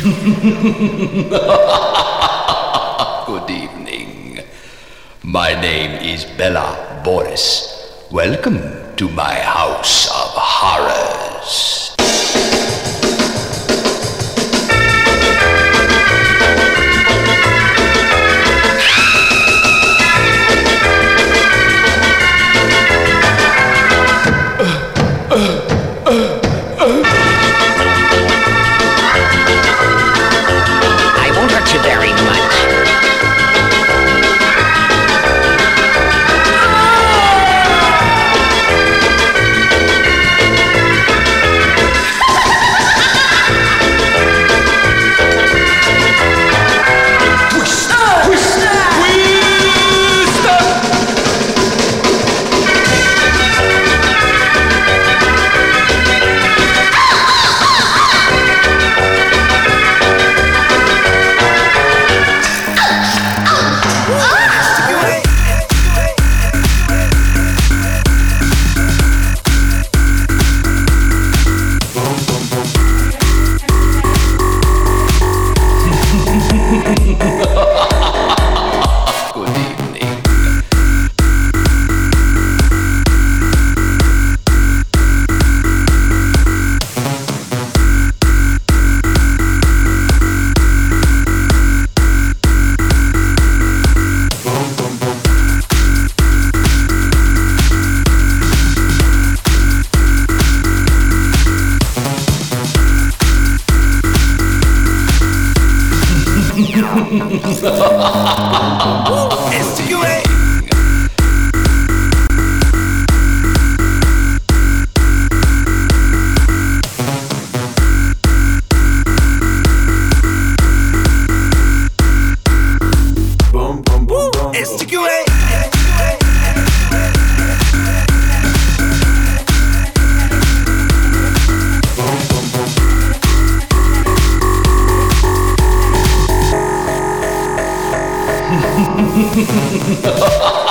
Good evening. My name is Bella Boris. Welcome to my house of horrors. Este Ha ha ha ha!